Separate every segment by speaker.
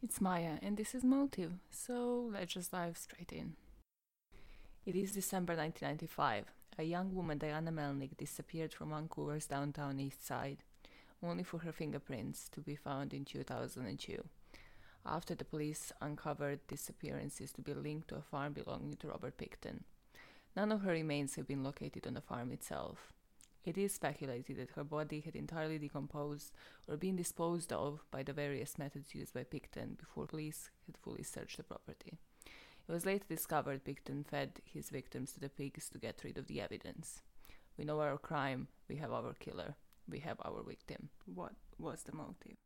Speaker 1: It's Maya, and this is Motive, so let's just dive straight in. It is December 1995. A young woman, Diana Melnick, disappeared from Vancouver's downtown east side, only for her fingerprints to be found in 2002, after the police uncovered disappearances to be linked to a farm belonging to Robert Pickton. None of her remains have been located on the farm itself. It is speculated that her body had entirely decomposed or been disposed of by the various methods used by Pickton before police had fully searched the property. It was later discovered Pickton fed his victims to the pigs to get rid of the evidence. We know our crime, we have our killer, we have our victim. What was the motive?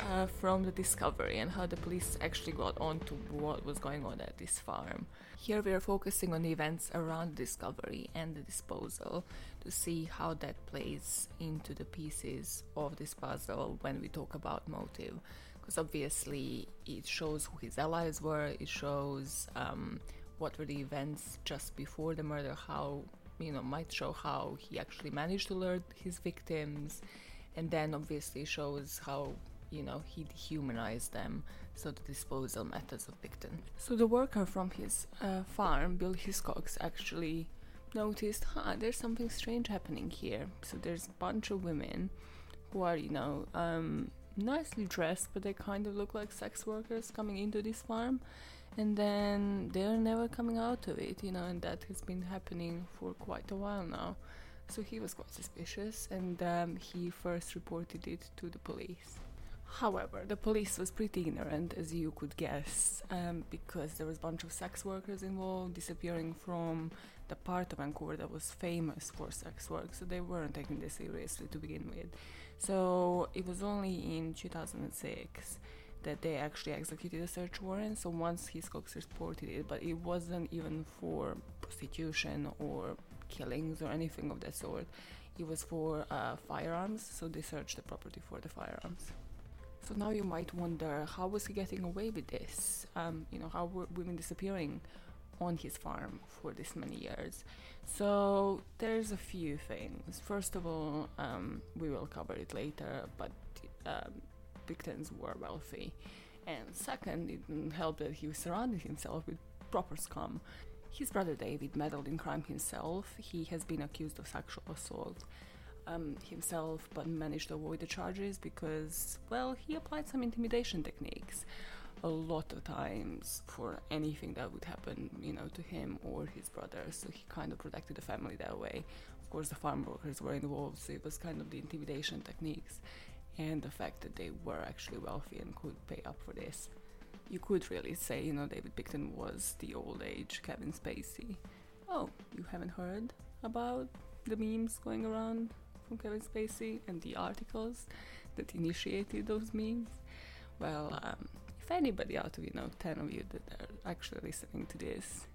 Speaker 1: Uh, from the discovery and how the police actually got on to what was going on at this farm. Here we are focusing on the events around the discovery and the disposal to see how that plays into the pieces of this puzzle when we talk about motive. Because obviously it shows who his allies were, it shows um, what were the events just before the murder, how, you know, might show how he actually managed to lure his victims and then obviously shows how you know he dehumanized them so the disposal methods of Pickton. So the worker from his uh, farm, Bill Hiscox, actually noticed, huh, there's something strange happening here. So there's a bunch of women who are, you know, um, nicely dressed, but they kind of look like sex workers coming into this farm, and then they're never coming out of it, you know, and that has been happening for quite a while now. So he was quite suspicious and um, he first reported it to the police. However, the police was pretty ignorant, as you could guess, um, because there was a bunch of sex workers involved disappearing from the part of Vancouver that was famous for sex work, so they weren't taking this seriously to begin with. So it was only in 2006 that they actually executed a search warrant. So once Hiscox reported it, but it wasn't even for prostitution or killings or anything of that sort. It was for uh, firearms, so they searched the property for the firearms. So now you might wonder how was he getting away with this? Um, you know, how were women disappearing on his farm for this many years? So there's a few things. First of all, um, we will cover it later, but um, were wealthy. And second, it didn't help that he was surrounded himself with proper scum. His brother David meddled in crime himself. He has been accused of sexual assault um, himself, but managed to avoid the charges because, well, he applied some intimidation techniques a lot of times for anything that would happen, you know, to him or his brother. So he kind of protected the family that way. Of course, the farm workers were involved, so it was kind of the intimidation techniques and the fact that they were actually wealthy and could pay up for this you could really say, you know, David Pickton was the old age Kevin Spacey. Oh, you haven't heard about the memes going around from Kevin Spacey and the articles that initiated those memes? Well, um, if anybody out of, you know, 10 of you that are actually listening to this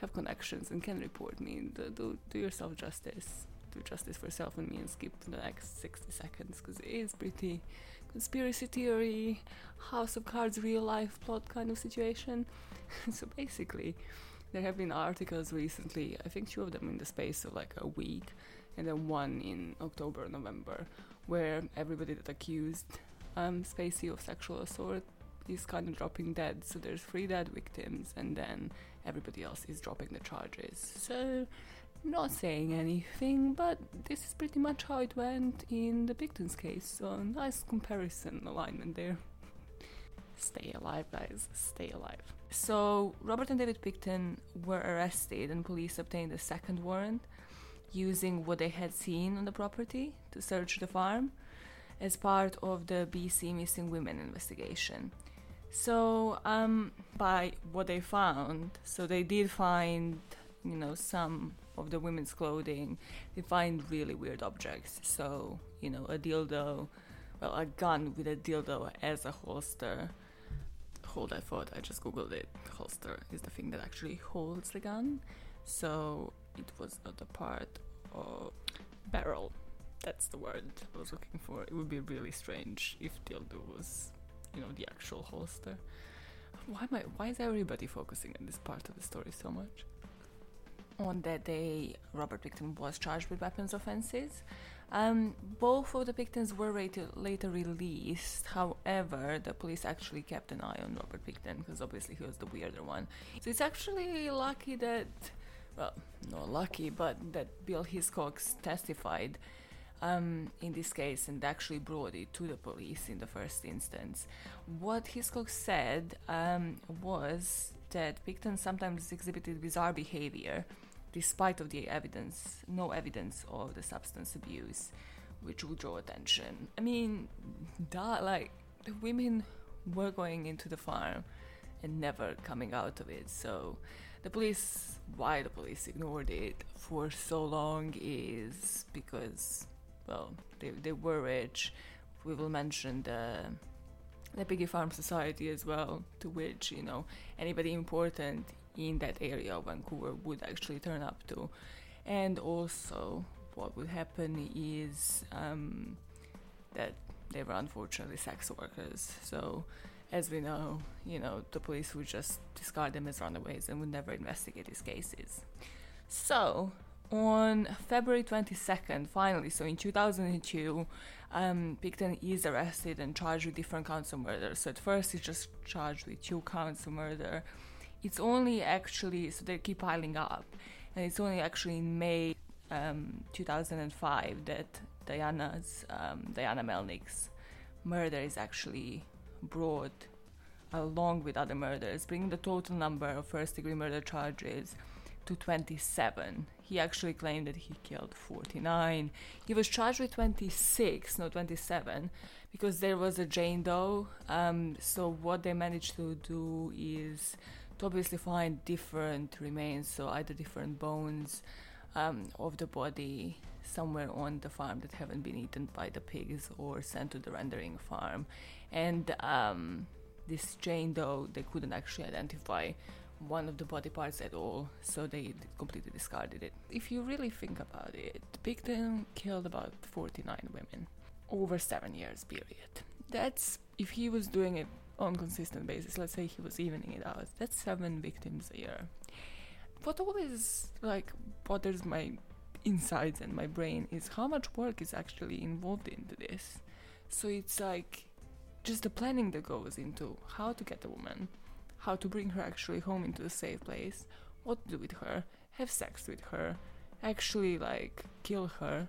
Speaker 1: have connections and can report me, do, do, do yourself justice. Do justice for yourself and me and skip to the next 60 seconds because it is pretty conspiracy theory, House of Cards real life plot kind of situation. so basically, there have been articles recently, I think two of them in the space of like a week, and then one in October, November, where everybody that accused um, Spacey of sexual assault is kind of dropping dead. So there's three dead victims, and then everybody else is dropping the charges. So not saying anything, but this is pretty much how it went in the Pickton's case, so nice comparison alignment there. stay alive, guys, stay alive. So, Robert and David Pickton were arrested, and police obtained a second warrant using what they had seen on the property to search the farm as part of the BC Missing Women investigation. So, um, by what they found, so they did find, you know, some of the women's clothing, they find really weird objects. So, you know, a dildo, well, a gun with a dildo as a holster. Hold that thought, I just googled it. Holster is the thing that actually holds the gun. So it was not a part barrel. that's the word I was looking for. It would be really strange if dildo was, you know, the actual holster. Why am I? Why is everybody focusing on this part of the story so much? On that day, Robert Pickton was charged with weapons offenses. Um, both of the victims were later, later released. However, the police actually kept an eye on Robert Pickton because obviously he was the weirder one. So it's actually lucky that, well, not lucky, but that Bill Hiscox testified um, in this case and actually brought it to the police in the first instance. What Hiscox said um, was that Pickton sometimes exhibited bizarre behavior despite of the evidence, no evidence of the substance abuse, which would draw attention. I mean, that like the women were going into the farm and never coming out of it. So the police, why the police ignored it for so long is because, well, they, they were rich. We will mention the the Piggy Farm Society as well, to which you know anybody important in that area of Vancouver would actually turn up to. And also, what would happen is um, that they were unfortunately sex workers. So, as we know, you know, the police would just discard them as runaways and would never investigate these cases. So, on February 22nd, finally, so in 2002, um, Pickton is arrested and charged with different counts of murder. So at first, he's just charged with two counts of murder it's only actually so they keep piling up, and it's only actually in May um, 2005 that Diana's um, Diana Melnick's murder is actually brought along with other murders, bringing the total number of first-degree murder charges to 27. He actually claimed that he killed 49. He was charged with 26, not 27, because there was a Jane Doe. Um, so what they managed to do is to obviously find different remains, so either different bones um, of the body somewhere on the farm that haven't been eaten by the pigs or sent to the rendering farm. And um, this Jane Doe, they couldn't actually identify one of the body parts at all, so they completely discarded it. If you really think about it, Pickton killed about 49 women over seven years period. That's if he was doing it on consistent basis. Let's say he was evening it out. That's seven victims a year. What always like bothers my insides and my brain is how much work is actually involved into this. So it's like just the planning that goes into how to get a woman, how to bring her actually home into a safe place, what to do with her, have sex with her, actually like kill her,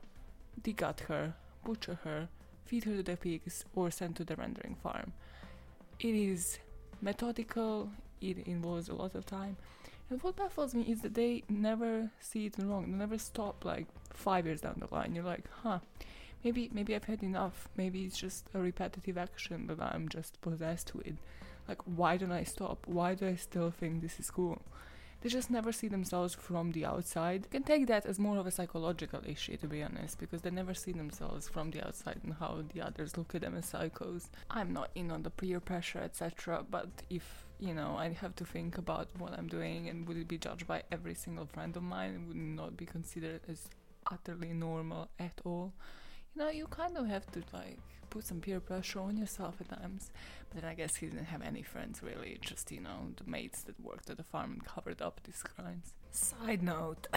Speaker 1: degut her, butcher her, feed her to the pigs, or send to the rendering farm it is methodical, it involves a lot of time. And what baffles me is that they never see it wrong. They never stop like five years down the line. You're like, huh, maybe maybe I've had enough. Maybe it's just a repetitive action that I'm just possessed with. Like, why don't I stop? Why do I still think this is cool? they just never see themselves from the outside. You can take that as more of a psychological issue, to be honest, because they never see themselves from the outside and how the others look at them as psychos. I'm not in on the peer pressure, etc., but if you know, I have to think about what I'm doing and would it be judged by every single friend of mine, it would not be considered as utterly normal at all. Know, you kind of have to like put some peer pressure on yourself at times. But then I guess he didn't have any friends really, just, you know, the mates that worked at the farm and covered up these crimes. Side note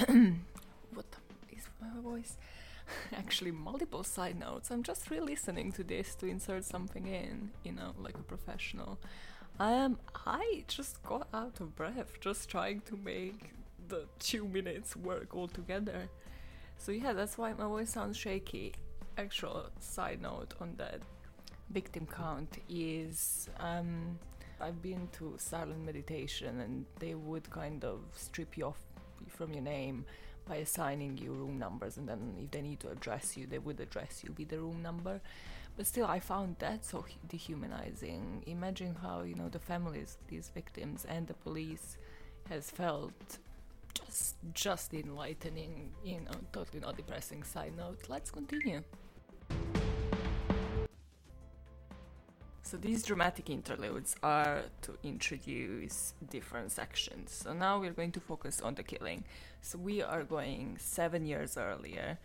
Speaker 1: what is my voice? Actually, multiple side notes. I'm just re listening to this to insert something in, you know, like a professional. Um, I just got out of breath just trying to make the two minutes work all together. So yeah, that's why my voice sounds shaky actual side note on that victim count is um, I've been to silent meditation and they would kind of strip you off from your name by assigning you room numbers and then if they need to address you they would address you with the room number. But still i found that so dehumanizing. Imagine how you know the families of these victims and the police has felt just just enlightening you know totally not depressing side note. Let's continue So these dramatic interludes are to introduce different sections. So now we're going to focus on the killing. So we are going seven years earlier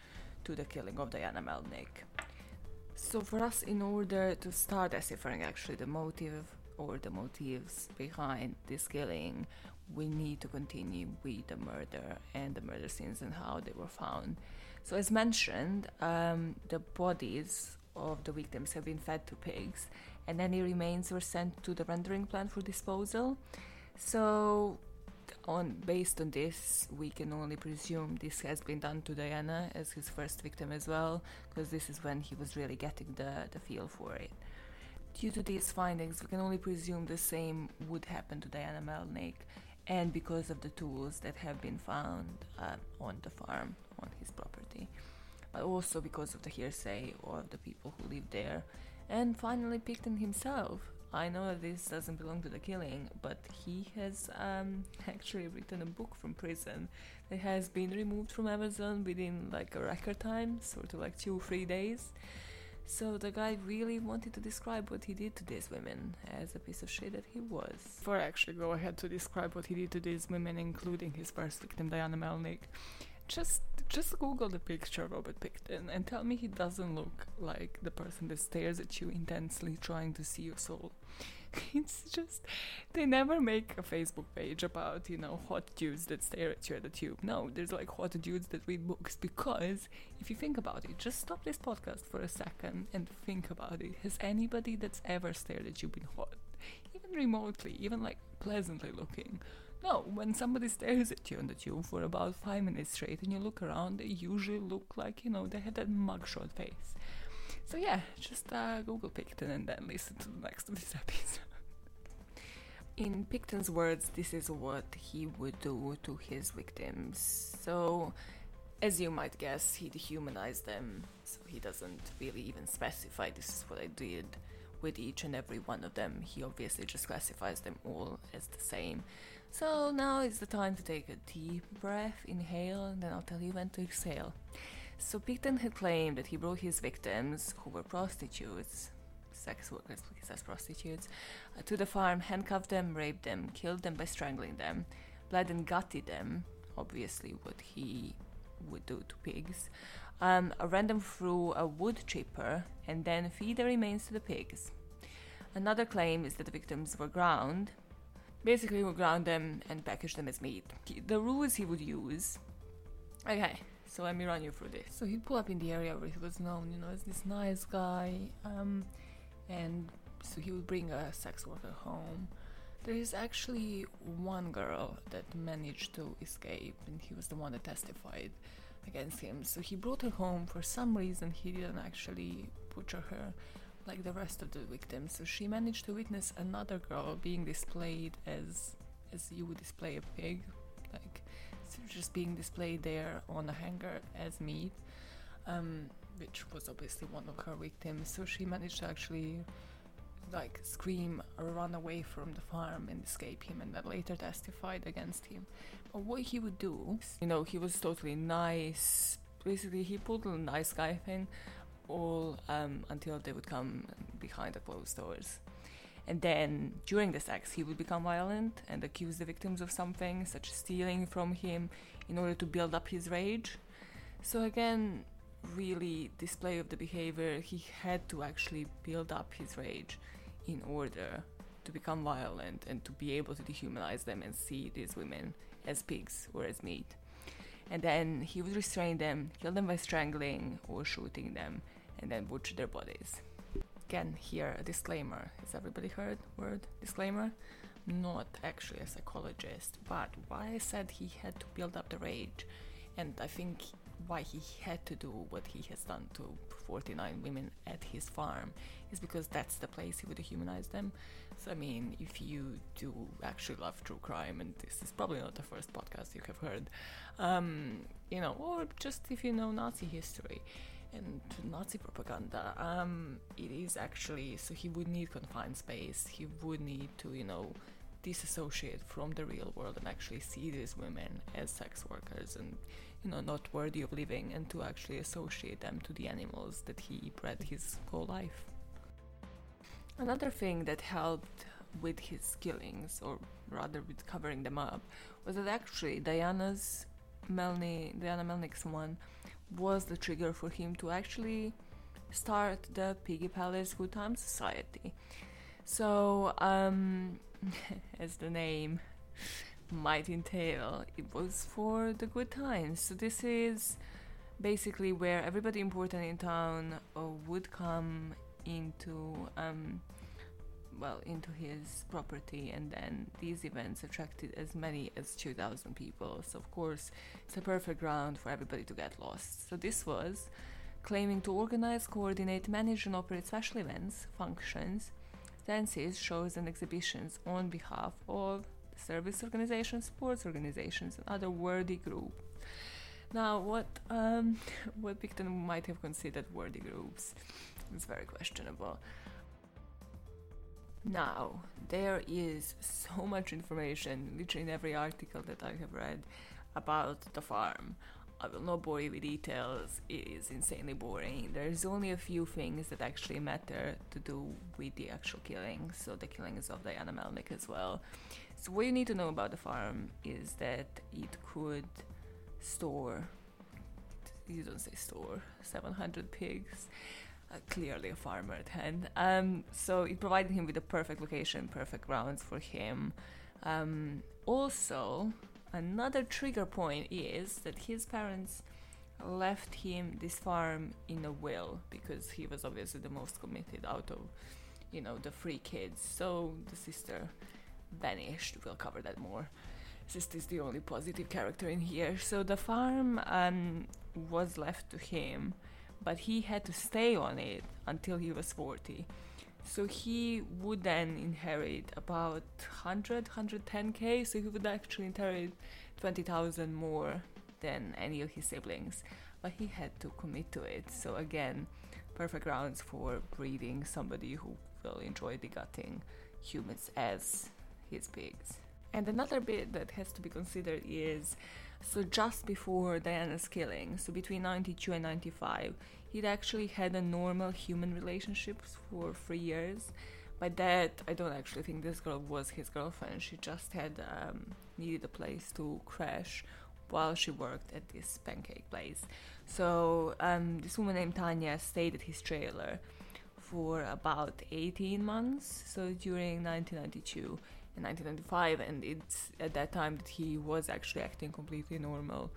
Speaker 1: to the killing of Diana Melnick. So, for us, in order to start deciphering actually the motive or the motives behind this killing, we need to continue with the murder and the murder scenes and how they were found. So, as mentioned, um, the bodies of the victims have been fed to pigs, and any remains were sent to the rendering plant for disposal. So, on based on this, we can only presume this has been done to Diana as his first victim as well, because this is when he was really getting the, the feel for it. Due to these findings, we can only presume the same would happen to Diana Melnick, and because of the tools that have been found uh, on the farm, on his property, but also because of the hearsay of the people who lived there, and finally Pickton himself, I know that this doesn't belong to the killing, but he has um, actually written a book from prison that has been removed from Amazon within like a record time, sort of like two, three days. So the guy really wanted to describe what he did to these women as a piece of shit that he was. Before I actually go ahead to describe what he did to these women, including his first victim, Diana Melnick, just just Google the picture Robert Pickton and tell me he doesn't look like the person that stares at you intensely trying to see your soul. It's just they never make a Facebook page about, you know, hot dudes that stare at you at the tube. No, there's like hot dudes that read books because if you think about it, just stop this podcast for a second and think about it. Has anybody that's ever stared at you been hot? Even remotely, even like pleasantly looking. No, when somebody stares at you on the tube for about five minutes straight and you look around, they usually look like, you know, they have that mugshot face. So yeah, just uh, Google Pickton and then listen to the next of this episode. In Pickton's words, this is what he would do to his victims. So, as you might guess, he dehumanized them, so he doesn't really even specify this is what I did with each and every one of them. He obviously just classifies them all as the same. So now is the time to take a deep breath, inhale, and then I'll tell you when to exhale. So Pickton had claimed that he brought his victims, who were prostitutes, sex workers, he says prostitutes, uh, to the farm, handcuffed them, raped them, killed them by strangling them, bled and gutted them, obviously what he would do to pigs, um, ran them through a wood chipper, and then feed the remains to the pigs. Another claim is that the victims were ground, basically would ground them and package them as meat. The rules he would use. Okay, so let me run you through this. So he'd pull up in the area where he was known, you know, as this nice guy, um, and so he would bring a sex worker home. There is actually one girl that managed to escape, and he was the one that testified against him. So he brought her home. For some reason, he didn't actually butcher her like the rest of the victims. So she managed to witness another girl being displayed as as you would display a pig, like just being displayed there on a hanger as meat, um, which was obviously one of her victims. So she managed to actually like scream or run away from the farm and escape him and then later testified against him. But what he would do, you know, he was totally nice. Basically, he pulled a nice guy thing all um, until they would come behind the closed doors. And then during the sex, he would become violent and accuse the victims of something, such as stealing from him, in order to build up his rage. So, again, really display of the behavior, he had to actually build up his rage in order to become violent and to be able to dehumanize them and see these women as pigs or as meat. And then he would restrain them, kill them by strangling or shooting them, and then butcher their bodies. Again, here a disclaimer. Has everybody heard word disclaimer? Not actually a psychologist, but why I said he had to build up the rage, and I think why he had to do what he has done to 49 women at his farm is because that's the place he would dehumanize them. So, I mean, if you do actually love true crime, and this is probably not the first podcast you have heard, um, you know, or just if you know Nazi history, and Nazi propaganda, um, it is actually so he would need confined space. He would need to, you know, disassociate from the real world and actually see these women as sex workers and, you know, not worthy of living, and to actually associate them to the animals that he bred his whole life. Another thing that helped with his killings, or rather with covering them up, was that actually Diana's Melny, Diana Melnick's one was the trigger for him to actually start the Piggy Palace Good Time Society. So, um, as the name might entail, it was for the good times. So, this is basically where everybody important in town uh, would come into um, well into his property and then these events attracted as many as 2000 people. So of course it's a perfect ground for everybody to get lost. So this was claiming to organize coordinate manage and operate special events functions dances shows and exhibitions on behalf of service organizations sports organizations and other worthy groups now, what um, what Pickton might have considered worthy groups is very questionable. Now, there is so much information, literally in every article that I have read, about the farm. I will not bore you with details, it is insanely boring. There's only a few things that actually matter to do with the actual killings, so the killings of Diana Melnick as well. So, what you need to know about the farm is that it could store, you don't say store, 700 pigs. Uh, clearly a farmer at hand. Um, so it provided him with a perfect location, perfect grounds for him. Um, also, another trigger point is that his parents left him this farm in a will because he was obviously the most committed out of, you know, the three kids. So the sister vanished. We'll cover that more. Sister is the only positive character in here. So the farm um, was left to him, but he had to stay on it until he was 40. So he would then inherit about 100, 110k, so he would actually inherit 20,000 more than any of his siblings. But he had to commit to it. So again, perfect grounds for breeding somebody who will enjoy degutting humans as his pigs. And another bit that has to be considered is so just before Diana's killing, so between 92 and 95, he'd actually had a normal human relationship for three years. By that, I don't actually think this girl was his girlfriend. She just had um, needed a place to crash while she worked at this pancake place. So um, this woman named Tanya stayed at his trailer for about 18 months. So during 1992 in 1995, and it's at that time that he was actually acting completely normal.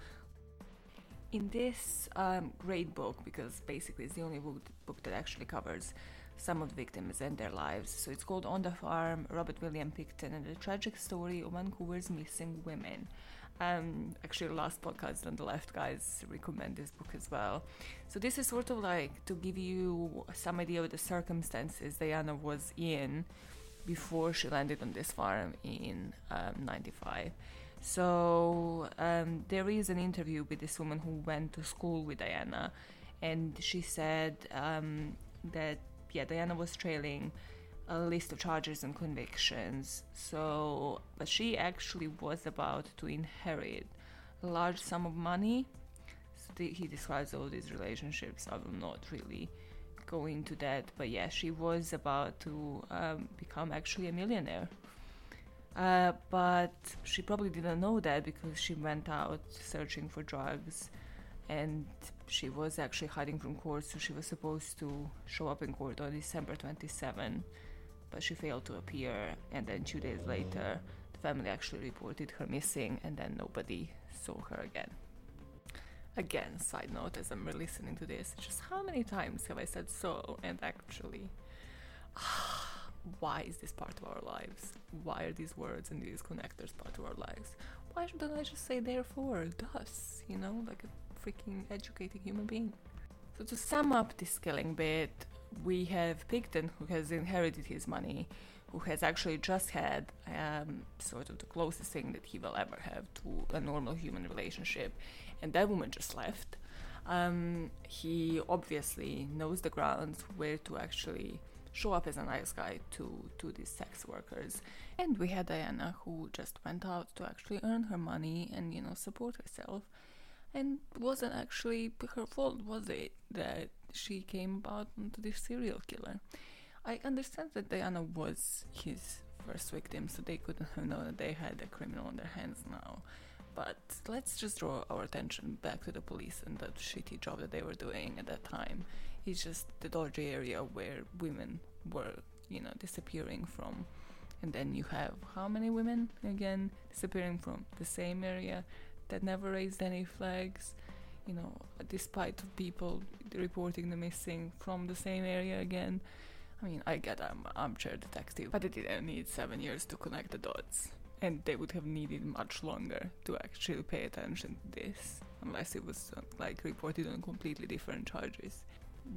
Speaker 1: In this um, great book, because basically it's the only book, book that actually covers some of the victims and their lives. So it's called On the Farm, Robert William Pickton and the tragic story of Vancouver's missing women. Um, actually, the last podcast on the left, guys, recommend this book as well. So this is sort of like to give you some idea of the circumstances Diana was in before she landed on this farm in um, 95. So um, there is an interview with this woman who went to school with Diana, and she said um, that yeah, Diana was trailing a list of charges and convictions. So, but she actually was about to inherit a large sum of money. So he describes all these relationships. I will not really go into that, but yeah, she was about to um, become actually a millionaire. Uh, but she probably didn't know that because she went out searching for drugs and she was actually hiding from court, so she was supposed to show up in court on December 27, but she failed to appear. And then two days later, the family actually reported her missing, and then nobody saw her again. Again, side note as I'm listening to this, just how many times have I said so and actually? Why is this part of our lives? Why are these words and these connectors part of our lives? Why shouldn't I just say therefore, thus, you know, like a freaking educated human being? So to sum up this killing bit, we have Pickton who has inherited his money, who has actually just had um, sort of the closest thing that he will ever have to a normal human relationship and that woman just left. Um, he obviously knows the grounds where to actually show up as a nice guy to to these sex workers. And we had Diana who just went out to actually earn her money and you know support herself. And wasn't actually her fault, was it, that she came about into this serial killer? I understand that Diana was his first victim, so they couldn't have known that they had a criminal on their hands now But let's just draw our attention back to the police and that shitty job that they were doing at that time. It's just the dodgy area where women were, you know, disappearing from. And then you have how many women again disappearing from the same area that never raised any flags, you know, despite people reporting the missing from the same area again. I mean, I get I'm armchair detective, but they didn't need seven years to connect the dots. And they would have needed much longer to actually pay attention to this, unless it was uh, like reported on completely different charges.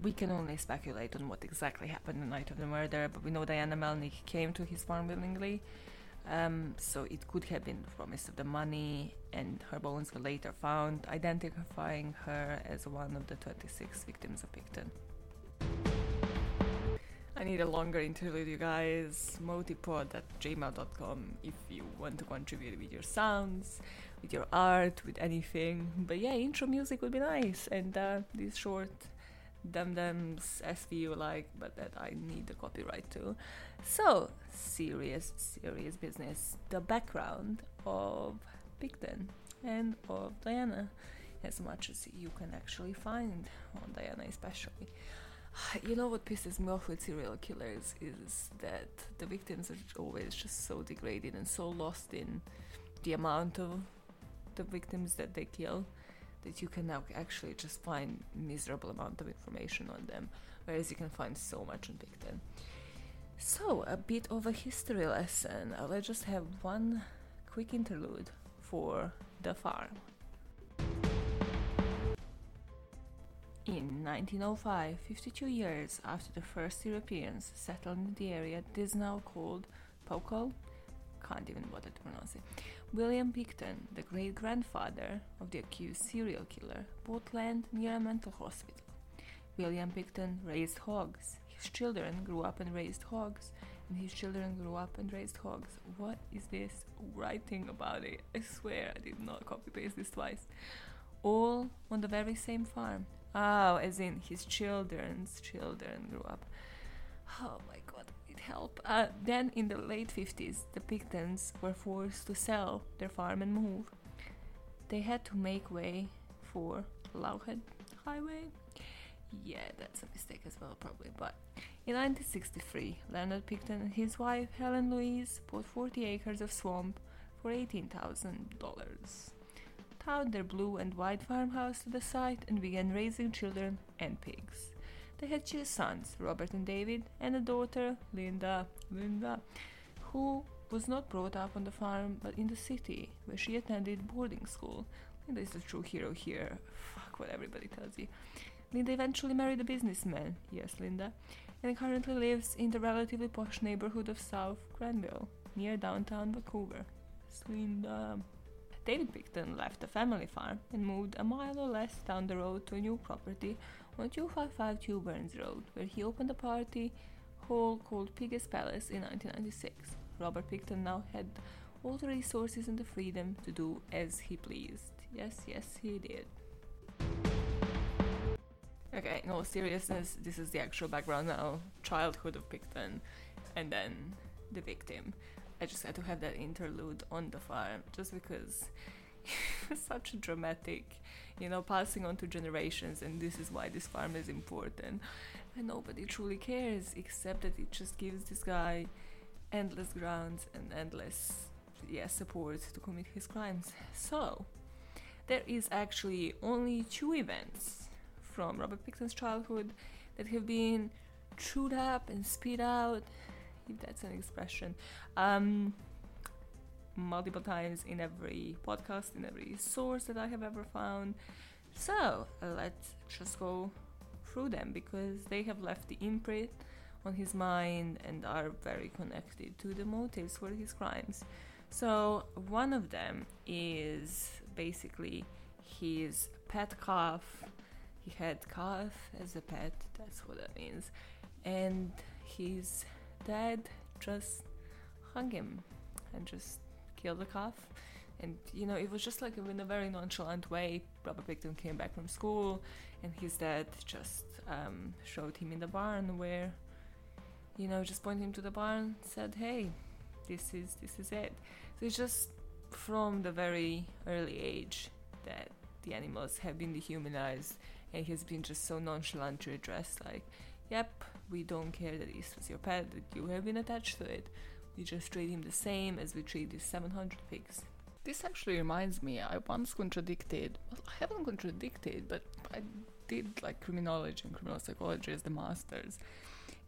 Speaker 1: We can only speculate on what exactly happened the night of the murder, but we know Diana Melnick came to his farm willingly, um, so it could have been the promise of the money, and her bones were later found, identifying her as one of the 26 victims of Pickton. I need a longer interlude, you guys. Motipod at gmail.com if you want to contribute with your sounds, with your art, with anything. But yeah, intro music would be nice. And uh, this short dum dums SVU like, but that I need the copyright to. So, serious, serious business. The background of Pickton and of Diana, as much as you can actually find on Diana, especially. You know what pisses me off with serial killers is that the victims are always just so degraded and so lost in the amount of the victims that they kill that you can now actually just find miserable amount of information on them, whereas you can find so much on Pickton. So, a bit of a history lesson. Uh, let's just have one quick interlude for the farm. In 1905, 52 years after the first Europeans settled in the area that is now called Poco, can't even bother to pronounce it, William Pickton, the great grandfather of the accused serial killer, bought land near a mental hospital. William Pickton raised hogs. His children grew up and raised hogs, and his children grew up and raised hogs. What is this writing about it? I swear I did not copy paste this twice. All on the very same farm. Oh, as in his children's children grew up. Oh my god, it helped. Uh, then in the late 50s, the Picktons were forced to sell their farm and move. They had to make way for Lougheed Highway. Yeah, that's a mistake as well, probably. But in 1963, Leonard Pickton and his wife Helen Louise bought 40 acres of swamp for $18,000 towed their blue and white farmhouse to the site and began raising children and pigs. They had two sons, Robert and David, and a daughter, Linda, Linda, who was not brought up on the farm but in the city, where she attended boarding school. Linda is the true hero here. Fuck what everybody tells you. Linda eventually married a businessman, yes, Linda, and currently lives in the relatively posh neighborhood of South Granville, near downtown Vancouver. Linda. David Pickton left the family farm and moved a mile or less down the road to a new property on 255 Two Burns Road, where he opened a party hall called Piggy's Palace in 1996. Robert Pickton now had all the resources and the freedom to do as he pleased. Yes, yes, he did. Okay, no seriousness, this is the actual background now. Childhood of Pickton, and then the victim. I just had to have that interlude on the farm just because such a dramatic, you know, passing on to generations, and this is why this farm is important. And nobody truly cares except that it just gives this guy endless grounds and endless, yeah, support to commit his crimes. So, there is actually only two events from Robert Pickton's childhood that have been chewed up and spit out if that's an expression, um, multiple times in every podcast, in every source that I have ever found. So let's just go through them because they have left the imprint on his mind and are very connected to the motives for his crimes. So one of them is basically his pet calf. He had calf as a pet, that's what that means. And his dad just hung him and just killed the calf. And you know, it was just like in a very nonchalant way. Robert Pickton came back from school, and his dad just um, showed him in the barn where, you know, just pointed him to the barn, said, "Hey, this is this is it." So it's just from the very early age that the animals have been dehumanized and he's been just so nonchalantly addressed like, yep, we don't care that this was your pet, that you have been attached to it. We just treat him the same as we treat these 700 pigs. This actually reminds me, I once contradicted, well, I haven't contradicted, but I did like criminology and criminal psychology as the masters.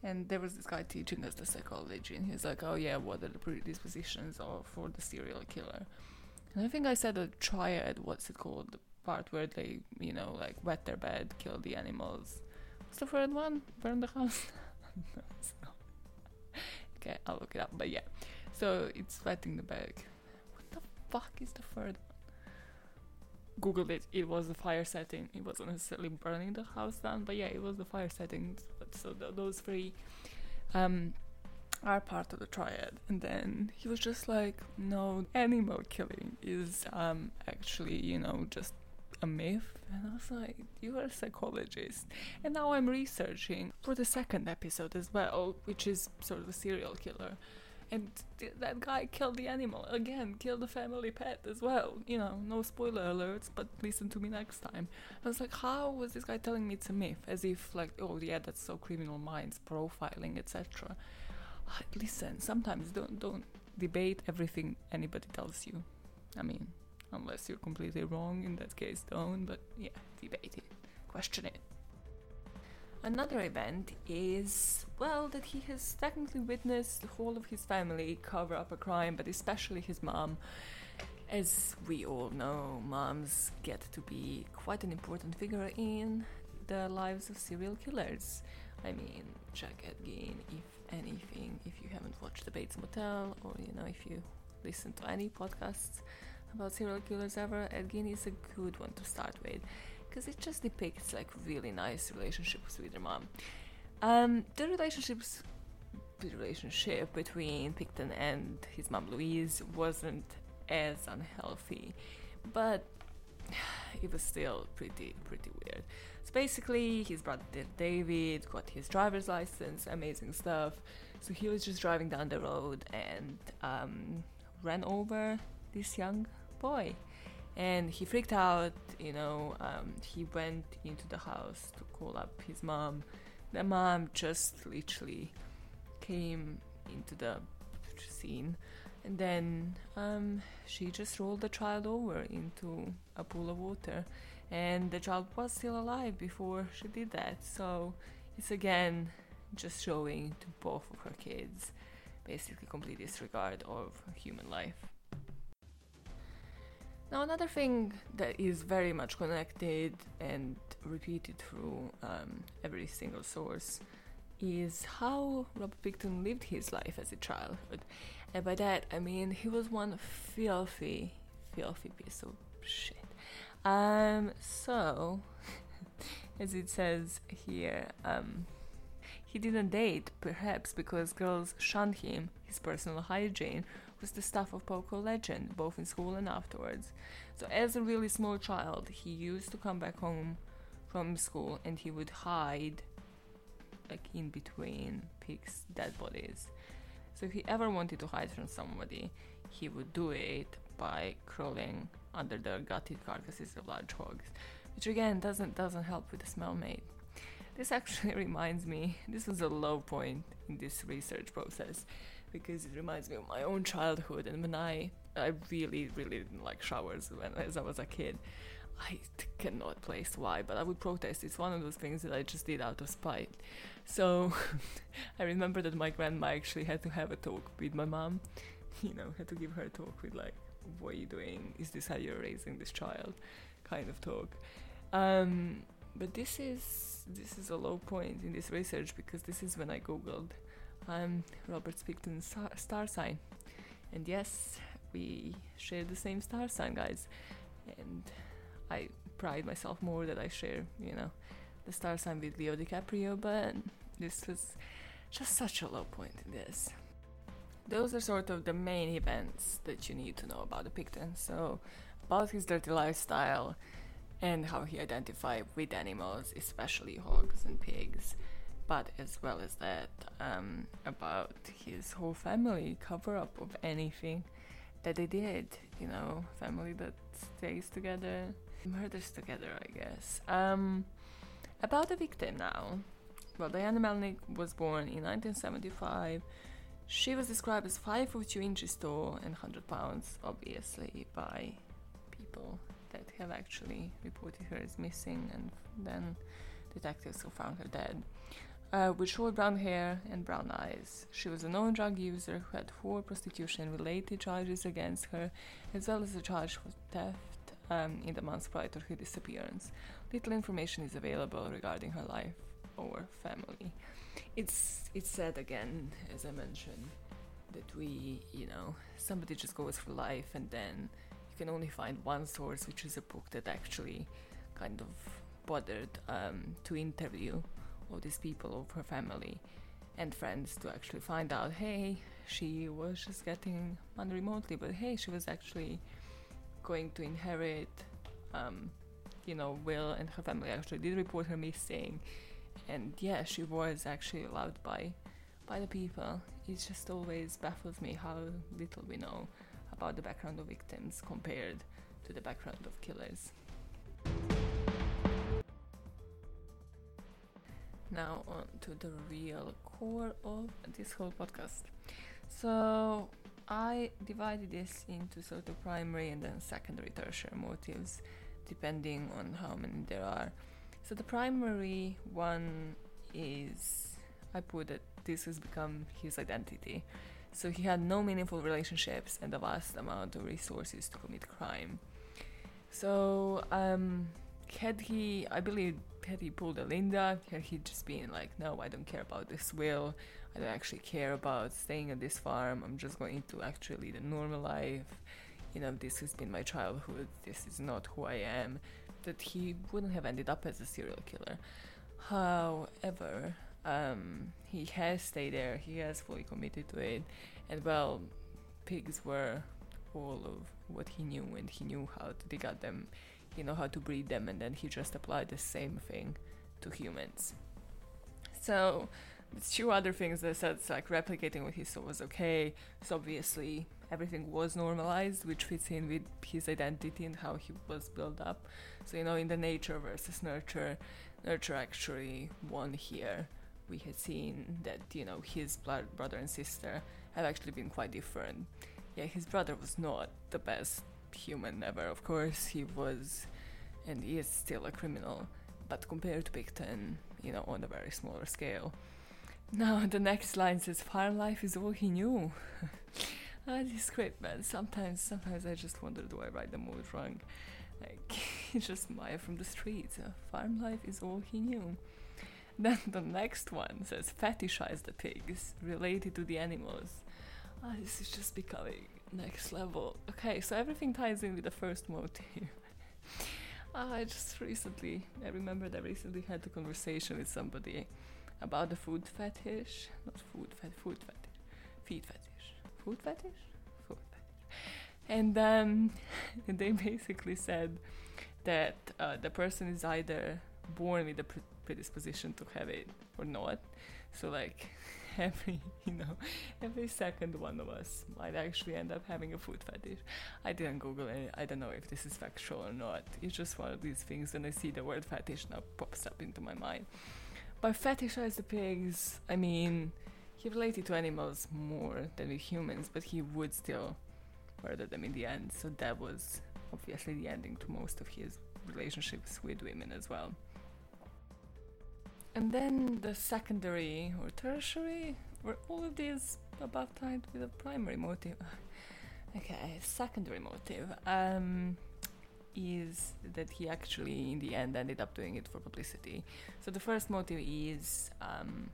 Speaker 1: And there was this guy teaching us the psychology, and he's like, "Oh yeah, what are the predispositions of for the serial killer?" And I think I said a triad. What's it called? The part where they, you know, like wet their bed, kill the animals. What's the third one? Burn the house. no, okay, I'll look it up. But yeah, so it's wetting the bag. What the fuck is the third one? Googled it. It was the fire setting. It wasn't necessarily burning the house down, but yeah, it was the fire setting. So th- those three um, are part of the triad. And then he was just like, no, animal killing is um, actually, you know, just a myth. And I was like, you are a psychologist. And now I'm researching for the second episode as well, which is sort of a serial killer and th- that guy killed the animal again killed the family pet as well you know no spoiler alerts but listen to me next time i was like how was this guy telling me it's a myth as if like oh yeah that's so criminal minds profiling etc listen sometimes don't don't debate everything anybody tells you i mean unless you're completely wrong in that case don't but yeah debate it question it Another event is, well, that he has technically witnessed the whole of his family cover up a crime, but especially his mom. As we all know, moms get to be quite an important figure in the lives of serial killers. I mean, check Ed Gein, if anything, if you haven't watched The Bates Motel, or you know, if you listen to any podcasts about serial killers ever, Ed Gein is a good one to start with because it just depicts like really nice relationships with their mom. Um, the relationships, the relationship between Pickton and his mom Louise wasn't as unhealthy, but it was still pretty pretty weird. So basically, his brother David got his driver's license, amazing stuff. So he was just driving down the road and um, ran over this young boy. And he freaked out you know um, he went into the house to call up his mom. The mom just literally came into the scene. And then um, she just rolled the child over into a pool of water. And the child was still alive before she did that. So it's again just showing to both of her kids basically complete disregard of human life now, another thing that is very much connected and repeated through um, every single source is how Robert Pickton lived his life as a childhood. And by that, I mean he was one filthy, filthy piece of shit. Um, so, as it says here, um, he didn't date, perhaps because girls shunned him, his personal hygiene, was the stuff of Poco legend, both in school and afterwards. So, as a really small child, he used to come back home from school and he would hide like in between pigs' dead bodies. So, if he ever wanted to hide from somebody, he would do it by crawling under the gutted carcasses of large hogs, which again doesn't doesn't help with the smell mate. This actually reminds me, this was a low point in this research process because it reminds me of my own childhood and when I I really really didn't like showers when as I was a kid. I cannot place why, but I would protest. It's one of those things that I just did out of spite. So I remember that my grandma actually had to have a talk with my mom. You know, had to give her a talk with like, "What are you doing? Is this how you're raising this child?" Kind of talk. Um, but this is this is a low point in this research because this is when I googled I'm Robert Pickton's star sign. And yes, we share the same star sign, guys. And I pride myself more that I share, you know, the star sign with Leo DiCaprio, but this was just such a low point in this. Those are sort of the main events that you need to know about the Pickton. So, about his dirty lifestyle and how he identified with animals, especially hogs and pigs but as well as that, um, about his whole family cover up of anything that they did, you know, family that stays together, murders together, I guess. Um, about the victim now. Well, Diana Melnick was born in 1975. She was described as 5 foot 2 inches tall and 100 pounds, obviously, by people that have actually reported her as missing, and then detectives who found her dead. Uh, with short brown hair and brown eyes. She was a known drug user who had four prostitution related charges against her, as well as a charge for theft um, in the months prior to her disappearance. Little information is available regarding her life or family. It's it's sad again, as I mentioned, that we, you know, somebody just goes for life and then you can only find one source, which is a book that actually kind of bothered um, to interview all these people of her family and friends to actually find out hey she was just getting money remotely but hey she was actually going to inherit um, you know will and her family actually did report her missing. And yeah she was actually loved by by the people. It just always baffles me how little we know about the background of victims compared to the background of killers now on to the real core of this whole podcast. So I divided this into sort of primary and then secondary tertiary motives, depending on how many there are. So the primary one is I put that this has become his identity. So he had no meaningful relationships and a vast amount of resources to commit crime. So um, had he, I believe, he pulled Linda, had he just been like, no, I don't care about this will, I don't actually care about staying at this farm, I'm just going to actually a normal life, you know, this has been my childhood, this is not who I am, that he wouldn't have ended up as a serial killer. However, um, he has stayed there, he has fully committed to it, and well, pigs were all of what he knew, and he knew how to dig out them you know how to breed them and then he just applied the same thing to humans. So there's two other things that said like replicating what he saw was okay. So obviously everything was normalized which fits in with his identity and how he was built up. So you know in the nature versus nurture nurture actually won here. We had seen that you know his blood brother and sister have actually been quite different. Yeah his brother was not the best human ever. Of course, he was and he is still a criminal, but compared to Pickton, you know, on a very smaller scale. Now, the next line says, Farm life is all he knew. ah, this script, man. Sometimes, sometimes I just wonder, do I write the mood wrong? Like, it's just Maya from the streets. Uh, farm life is all he knew. Then the next one says, fetishize the pigs, related to the animals. Ah, this is just becoming next level. Okay, so everything ties in with the first motive. uh, I just recently, I remember I recently had a conversation with somebody about the food fetish. Not food fetish, food fetish. Feet fetish. Food fetish? Food fetish. And um, they basically said that uh, the person is either born with the predisposition to have it or not. So, like, every you know every second one of us might actually end up having a food fetish. I didn't google it i don't know if this is factual or not. It's just one of these things when i see the word fetish now pops up into my mind. By fetishize the pigs i mean he related to animals more than with humans but he would still murder them in the end. So that was obviously the ending to most of his relationships with women as well and then the secondary or tertiary, were all of these above tied with a primary motive? okay, secondary motive um, is that he actually, in the end, ended up doing it for publicity. So the first motive is um,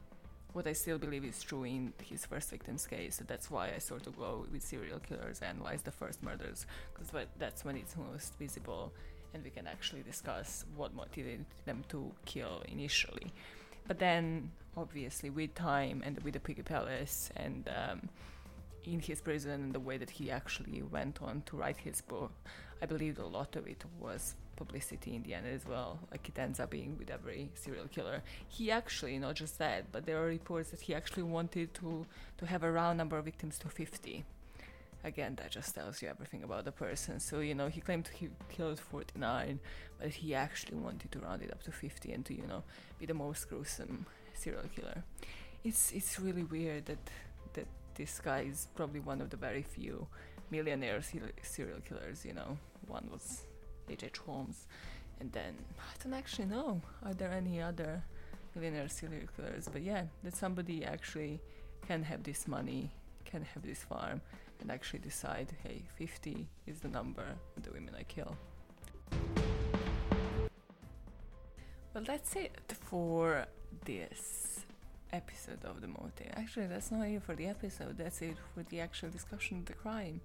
Speaker 1: what I still believe is true in his first victim's case. So that's why I sort of go with serial killers, and analyze the first murders, because that's when it's most visible and we can actually discuss what motivated them to kill initially. But then, obviously, with time and with the Piggy Palace and um, in his prison and the way that he actually went on to write his book, I believe a lot of it was publicity in the end as well. Like it ends up being with every serial killer. He actually, not just that, but there are reports that he actually wanted to to have a round number of victims to 50. Again, that just tells you everything about the person. So, you know, he claimed he killed 49, but he actually wanted to round it up to 50 and to, you know, be the most gruesome serial killer. It's it's really weird that that this guy is probably one of the very few millionaire serial killers, you know. One was H.H. Holmes, and then I don't actually know. Are there any other millionaire serial killers? But yeah, that somebody actually can have this money, can have this farm, and actually decide, hey, 50 is the number of the women I kill. Well, that's it for this episode of the motive. Actually, that's not it for the episode, that's it for the actual discussion of the crime.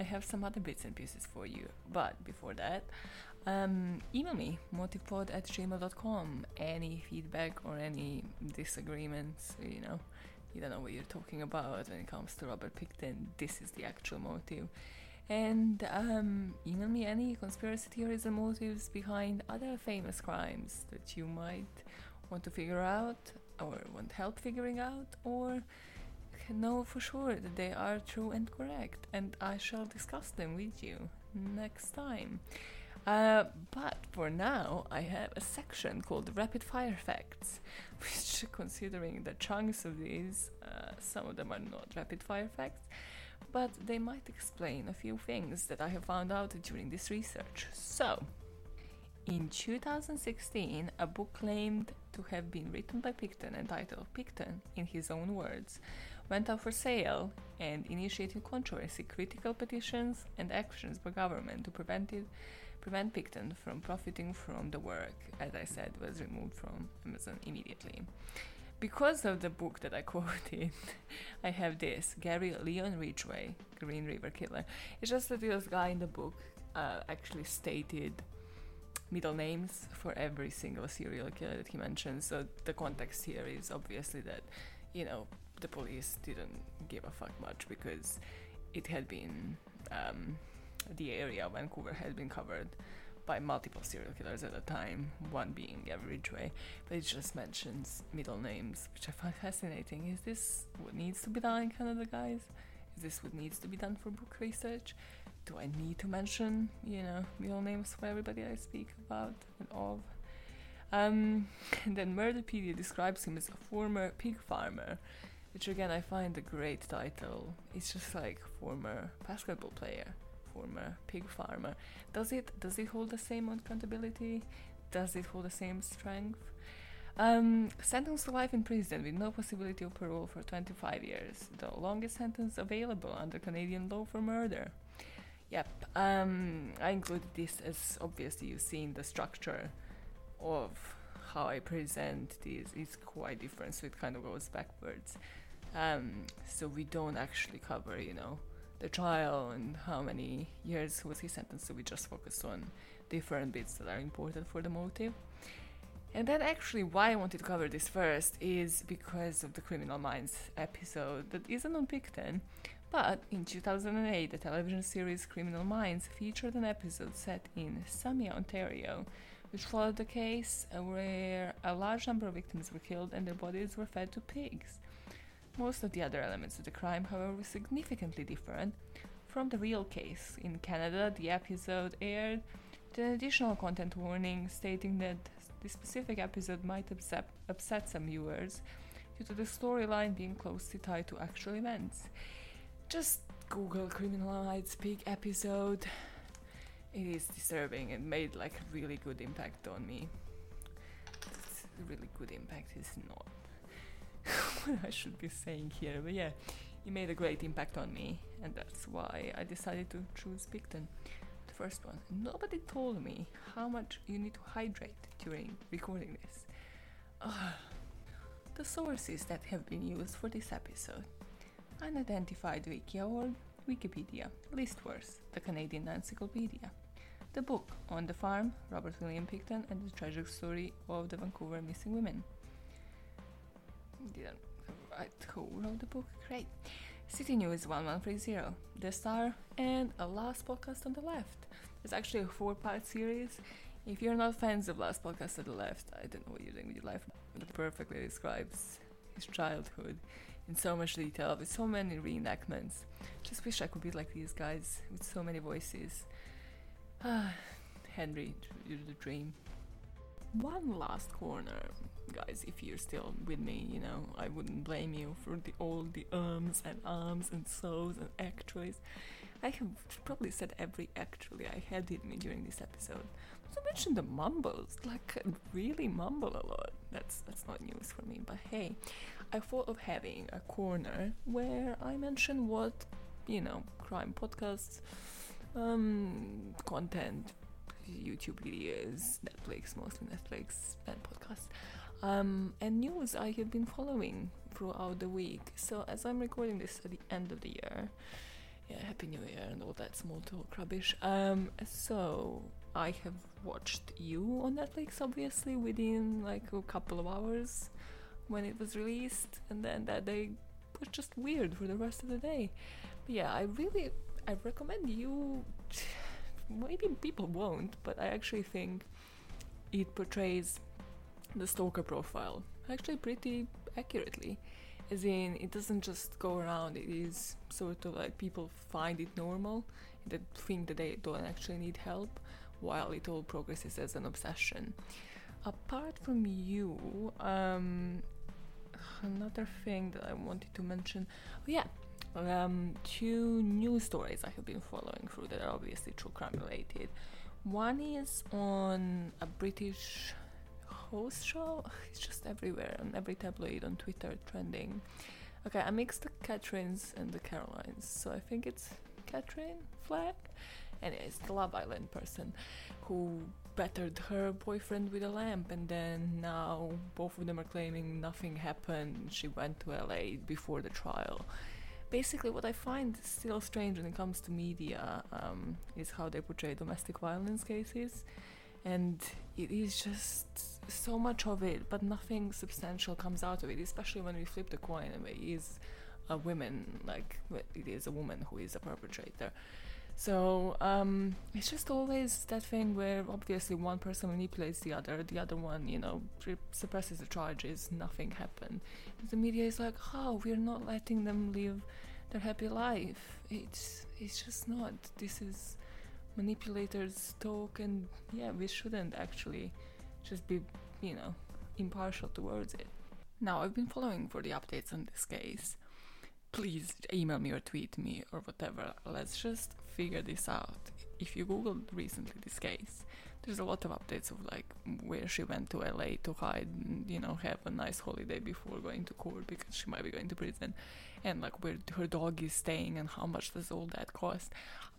Speaker 1: I have some other bits and pieces for you, but before that, um, email me motivepod at gmail.com. Any feedback or any disagreements, you know, you don't know what you're talking about when it comes to Robert Pickton. This is the actual motive. And um, email me any conspiracy theories and motives behind other famous crimes that you might want to figure out or want help figuring out or know for sure that they are true and correct. And I shall discuss them with you next time. Uh, but for now, I have a section called Rapid Fire Facts, which, considering the chunks of these, uh, some of them are not rapid fire facts, but they might explain a few things that I have found out during this research. So, in 2016, a book claimed to have been written by Pickton entitled Pickton, in his own words, went up for sale and initiated controversy, critical petitions, and actions by government to prevent it prevent Pickton from profiting from the work, as I said, was removed from Amazon immediately. Because of the book that I quoted, I have this Gary Leon Ridgway, Green River Killer. It's just that this guy in the book uh, actually stated middle names for every single serial killer that he mentions. So the context here is obviously that, you know, the police didn't give a fuck much because it had been um, the area of Vancouver had been covered by multiple serial killers at the time, one being Gary Ridgway, but it just mentions middle names, which I find fascinating. Is this what needs to be done in Canada, guys? Is this what needs to be done for book research? Do I need to mention, you know, middle names for everybody I speak about and of? Um, and then Murderpedia describes him as a former pig farmer, which again I find a great title. It's just like former basketball player former pig farmer. Does it does it hold the same accountability? Does it hold the same strength? Um, sentenced to life in prison with no possibility of parole for 25 years, the longest sentence available under Canadian law for murder. Yep, um, I included this as obviously you've seen the structure of how I present this is quite different, so it kind of goes backwards. Um, so we don't actually cover, you know, the trial and how many years was he sentenced. So we just focus on different bits that are important for the motive. And then, actually, why I wanted to cover this first is because of the Criminal Minds episode that isn't on Pickton, but in 2008, the television series Criminal Minds featured an episode set in Sarnia, Ontario, which followed the case where a large number of victims were killed and their bodies were fed to pigs. Most of the other elements of the crime, however, were significantly different from the real case. In Canada, the episode aired with an additional content warning stating that the specific episode might upset, upset some viewers due to the storyline being closely tied to actual events. Just Google Criminal Minds Pig episode. It is disturbing It made like a really good impact on me. It's really good impact is not what I should be saying here, but yeah, it made a great impact on me, and that's why I decided to choose Pickton. the first one. Nobody told me how much you need to hydrate during recording this. The sources that have been used for this episode Unidentified Wiki Wikipedia, Listverse, the Canadian Encyclopedia, the book On the Farm, Robert William Pickton and the Tragic Story of the Vancouver Missing Women, didn't write who wrote the book. Great. City News 1130, The Star, and a last podcast on the left. It's actually a four part series. If you're not fans of Last Podcast on the Left, I don't know what you're doing with your life. It perfectly describes his childhood in so much detail with so many reenactments. just wish I could be like these guys with so many voices. Ah, Henry, you're the dream. One last corner, guys. If you're still with me, you know I wouldn't blame you for the all the ums and ums and so's and actuallys. I have probably said every actually I had in me during this episode. Not to mention the mumbles, like I really mumble a lot. That's that's not news for me. But hey, I thought of having a corner where I mention what you know crime podcasts, um, content, YouTube videos, Netflix, mostly Netflix and podcasts, um, and news I have been following throughout the week. So as I'm recording this at the end of the year, yeah, Happy New Year and all that small talk rubbish. Um, so I have watched you on Netflix, obviously, within like a couple of hours when it was released, and then that day was just weird for the rest of the day. But yeah, I really, I recommend you. Maybe people won't, but I actually think it portrays the stalker profile actually pretty accurately. As in it doesn't just go around it is sort of like people find it normal that think that they don't actually need help while it all progresses as an obsession. Apart from you um another thing that i wanted to mention oh yeah um, two news stories i have been following through that are obviously true crime related. One is on a british host show. It's just everywhere on every tabloid on Twitter trending. Okay, I mixed the Catherines and the Carolines, so I think it's Catherine Flack. Anyways, the Love Island person who battered her boyfriend with a lamp, and then now both of them are claiming nothing happened. She went to LA before the trial. Basically, what I find still strange when it comes to media um, is how they portray domestic violence cases and it is just so much of it, but nothing substantial comes out of it. Especially when we flip the coin and it is a woman, like it is a woman who is a perpetrator. So um, it's just always that thing where obviously one person manipulates the other, the other one, you know, suppresses the charges, nothing happened. And the media is like, "Oh, we're not letting them live their happy life." It's it's just not. This is manipulators talk and yeah we shouldn't actually just be you know impartial towards it. Now i've been following for the updates on this case. Please email me or tweet me or whatever. Let's just figure this out. If you googled recently this case there's a lot of updates of like where she went to la to hide and you know have a nice holiday before going to court because she might be going to prison and like where her dog is staying and how much does all that cost.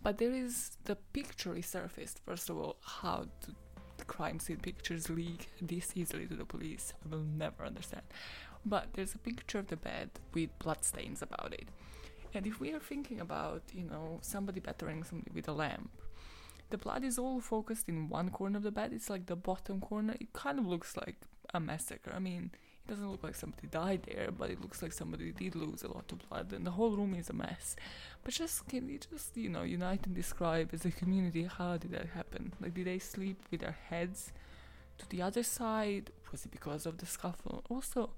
Speaker 1: But there is the picture resurfaced first of all how the crime scene pictures leak. This easily to the police. I will never understand. But there's a picture of the bed with bloodstains about it. And if we are thinking about you know somebody battering somebody with a lamp the blood is all focused in one corner of the bed. It's like the bottom corner. It kind of looks like a massacre. I mean it doesn't look like somebody died there, but it looks like somebody did lose a lot of blood, and the whole room is a mess. But just can we just you know unite and describe as a community how did that happen? Like did they sleep with their heads to the other side? Was it because of the scuffle? Also,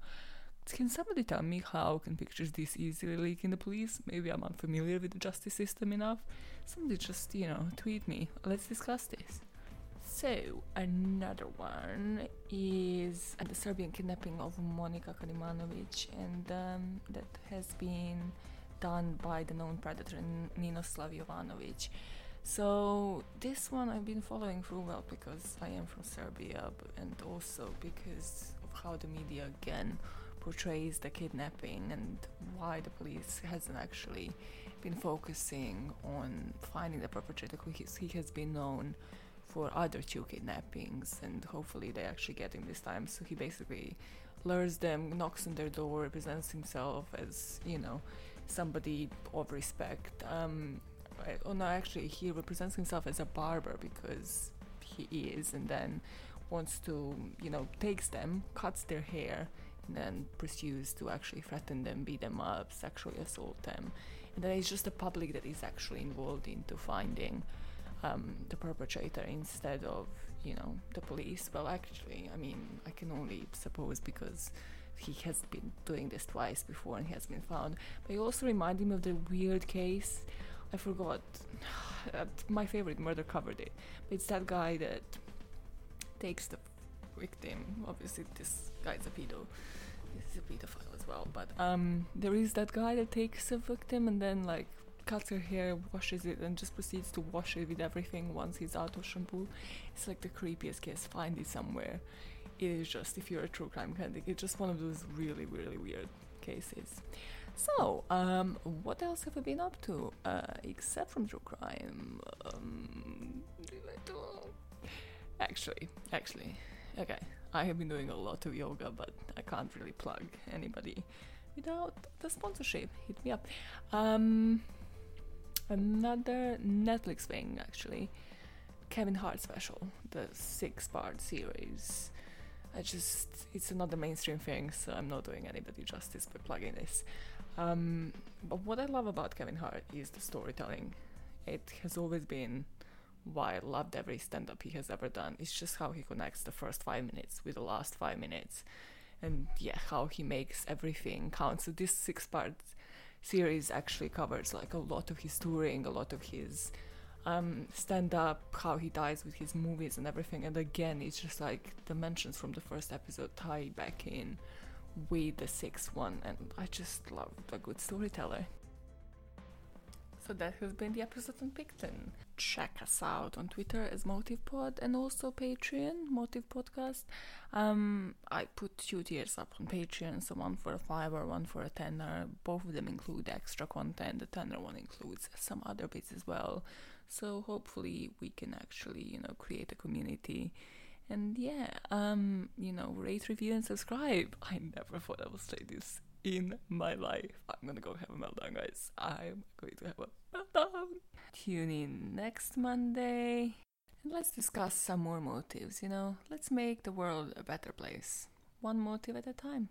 Speaker 1: can somebody tell me how can pictures this easily leak in the police? Maybe I'm unfamiliar with the justice system enough. Somebody just you know tweet me. Let's discuss this. So, another one is the Serbian kidnapping of Monika Kalimanovic, and um, that has been done by the known predator Ninoslav Jovanovic. So, this one I've been following through well because I am from Serbia, and also because of how the media again portrays the kidnapping and why the police hasn't actually been focusing on finding the perpetrator who he has been known for other two kidnappings, and hopefully they actually get him this time. So he basically lures them, knocks on their door, presents himself as you know somebody of respect. Um, oh no, actually he represents himself as a barber because he is, and then wants to you know takes them, cuts their hair, and then pursues to actually threaten them, beat them up, sexually assault them. And then it's just the public that is actually involved into finding um, the perpetrator instead of you know the police. Well, actually, I mean, I can only suppose because he has been doing this twice before and he has been found. But he also reminded me of the weird case. I forgot. My favorite murder covered it. But it's that guy that takes the victim. Obviously, this guy's a pedo. This is a pedophile as well. But um, there is that guy that takes a victim and then like cuts her hair, washes it, and just proceeds to wash it with everything once he's out of shampoo. It's like the creepiest case. Find it somewhere. It is just if you're a true crime fanatic, it's just one of those really, really weird cases. So, um, what else have I been up to? Uh, except from true crime. Um, actually, actually, okay. I have been doing a lot of yoga, but I can't really plug anybody without the sponsorship. Hit me up. Um, another Netflix thing, actually. Kevin Hart special, the six part series. I just, it's another mainstream thing, so I'm not doing anybody justice by plugging this. Um, but what I love about Kevin Hart is the storytelling. It has always been why I loved every stand up he has ever done. It's just how he connects the first five minutes with the last five minutes. And yeah, how he makes everything count. So this six part series actually covers like a lot of his touring, a lot of his um, stand up, how he dies with his movies and everything. And again, it's just like the mentions from the first episode tie back in with the sixth one, and I just love a good storyteller. So that has been the episode on Pickton. Check us out on Twitter as MotivePod and also Patreon, Motive Podcast. Um, I put two tiers up on Patreon, so one for a fiver, one for a tenner. Both of them include extra content. The tenner one includes some other bits as well. So hopefully we can actually, you know, create a community. And yeah, um, you know, rate, review, and subscribe. I never thought I would say this in my life. I'm gonna go have a meltdown, guys. I'm going to have a. Tune in next Monday. And let's discuss some more motives, you know? Let's make the world a better place. One motive at a time.